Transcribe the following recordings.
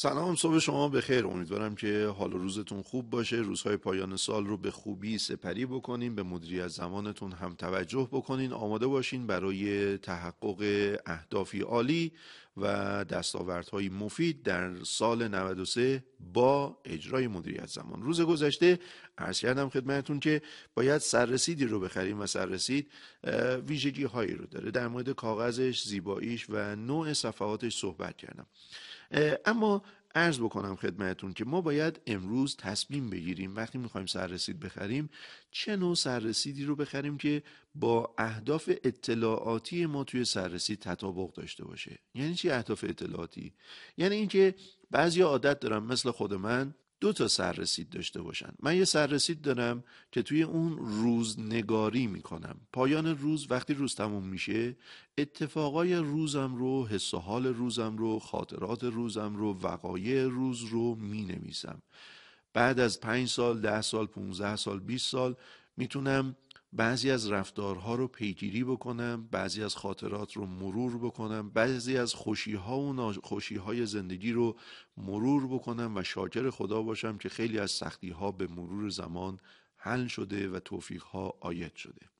سلام صبح شما بخیر. امیدوارم که حال روزتون خوب باشه. روزهای پایان سال رو به خوبی سپری بکنین به مدیریت زمانتون هم توجه بکنین. آماده باشین برای تحقق اهدافی عالی و دستاوردهای مفید در سال 93 با اجرای مدیریت زمان. روز گذشته عرض کردم خدمتون که باید سررسیدی رو بخریم و سررسید ویژگی هایی رو داره. در مورد کاغذش زیباییش و نوع صفحاتش صحبت کردم. اما ارز بکنم خدمتون که ما باید امروز تصمیم بگیریم وقتی می‌خوایم سررسید بخریم چه نوع سررسیدی رو بخریم که با اهداف اطلاعاتی ما توی سررسید تطابق داشته باشه. یعنی چی اهداف اطلاعاتی؟ یعنی اینکه بعضی عادت دارم مثل خود من دو تا سررسید داشته باشن. من یه سررسید دارم که توی اون روز نگاری می‌کنم. پایان روز وقتی روز تموم میشه اتفاقای روزم رو حس و حال روزم رو خاطرات روزم رو وقایع روز رو می‌نویسم. بعد از پنج سال ده سال 15 سال 20 سال می‌تونم بعضی از رفتارها رو پیگیری بکنم بعضی از خاطرات رو مرور بکنم بعضی از خوشی ها و ناخوشی های زندگی رو مرور بکنم و شاکر خدا باشم که خیلی از سختی ها به مرور زمان حل شده و توفیق ها آید شده.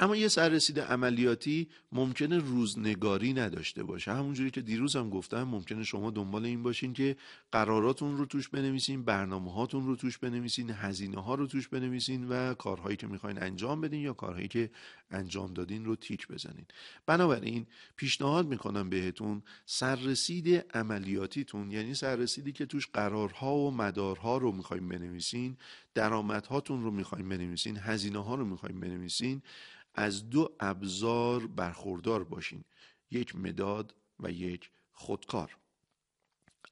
اما یه سررسید عملیاتی ممکنه روزنگاری نداشته باشه. همونجوری که دیروز هم گفتم ممکنه شما دنبال این باشین که قراراتون رو توش بنویسین برنامه هاتون رو توش بنویسین هزینه ها رو توش بنویسین و کارهایی که می‌خواین انجام بدین یا کارهایی که انجام دادین رو تیک بزنین. بنابراین پیشنهاد می‌کنم بهتون سررسید عملیاتیتون یعنی سررسیدی که توش قرارها و مدارها رو می‌خواین بنویسین درآمدهاتون رو می‌خواین بنویسین هزینه ها رو می‌خواین بنویسین از دو ابزار برخوردار باشین. یک مداد و یک خودکار.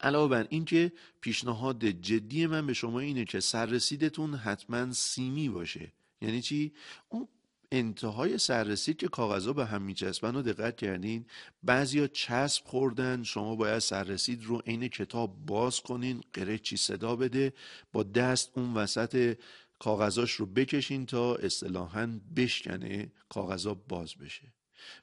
علاوه بر اینکه پیشنهاد جدی من به شما اینه که سررسیدتون حتما سیمی باشه. یعنی چی؟ اون انتهای سررسید که کاغذها به هم میچسبن و دقت کردین. بعضیا چسب خوردن شما باید سررسید رو عین کتاب باز کنین قره چی صدا بده با دست اون وسط کاغذاش رو بکشین تا اصطلاحا بشکنه کاغذا باز بشه.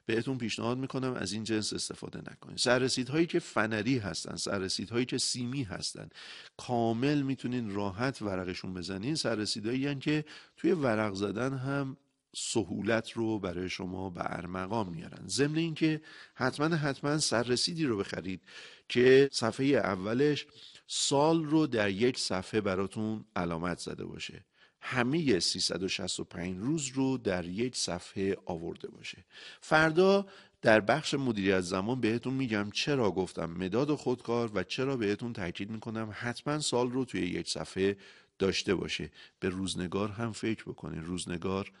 بهتون پیشنهاد می‌کنم از این جنس استفاده نکنید سررسید هایی که فنری هستن سررسید هایی که سیمی هستن کامل می‌تونین راحت ورقشون بزنین. سررسید هایی که توی ورق زدن هم سهولت رو برای شما به ارمغان میارن. ضمن اینکه حتما حتما سررسیدی رو بخرید که صفحه اولش سال رو در یک صفحه براتون علامت زده باشه. همه 365 روز رو در یک صفحه آورده باشه. فردا در بخش مدیریت زمان بهتون میگم چرا گفتم مداد خودکار و چرا بهتون تاکید می‌کنم حتما سال رو توی یک صفحه داشته باشه. به روزنگار هم فکر بکنید روزنگار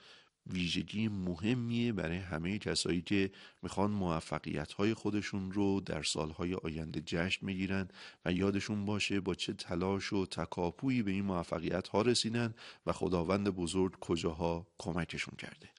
ویژگی مهمیه برای همه کسایی که می‌خوان موفقیت های خودشون رو در سالهای آینده جشن می‌گیرن و یادشون باشه با چه تلاش و تکاپویی به این موفقیت ها رسیدن و خداوند بزرگ کجاها کمکشون کرده.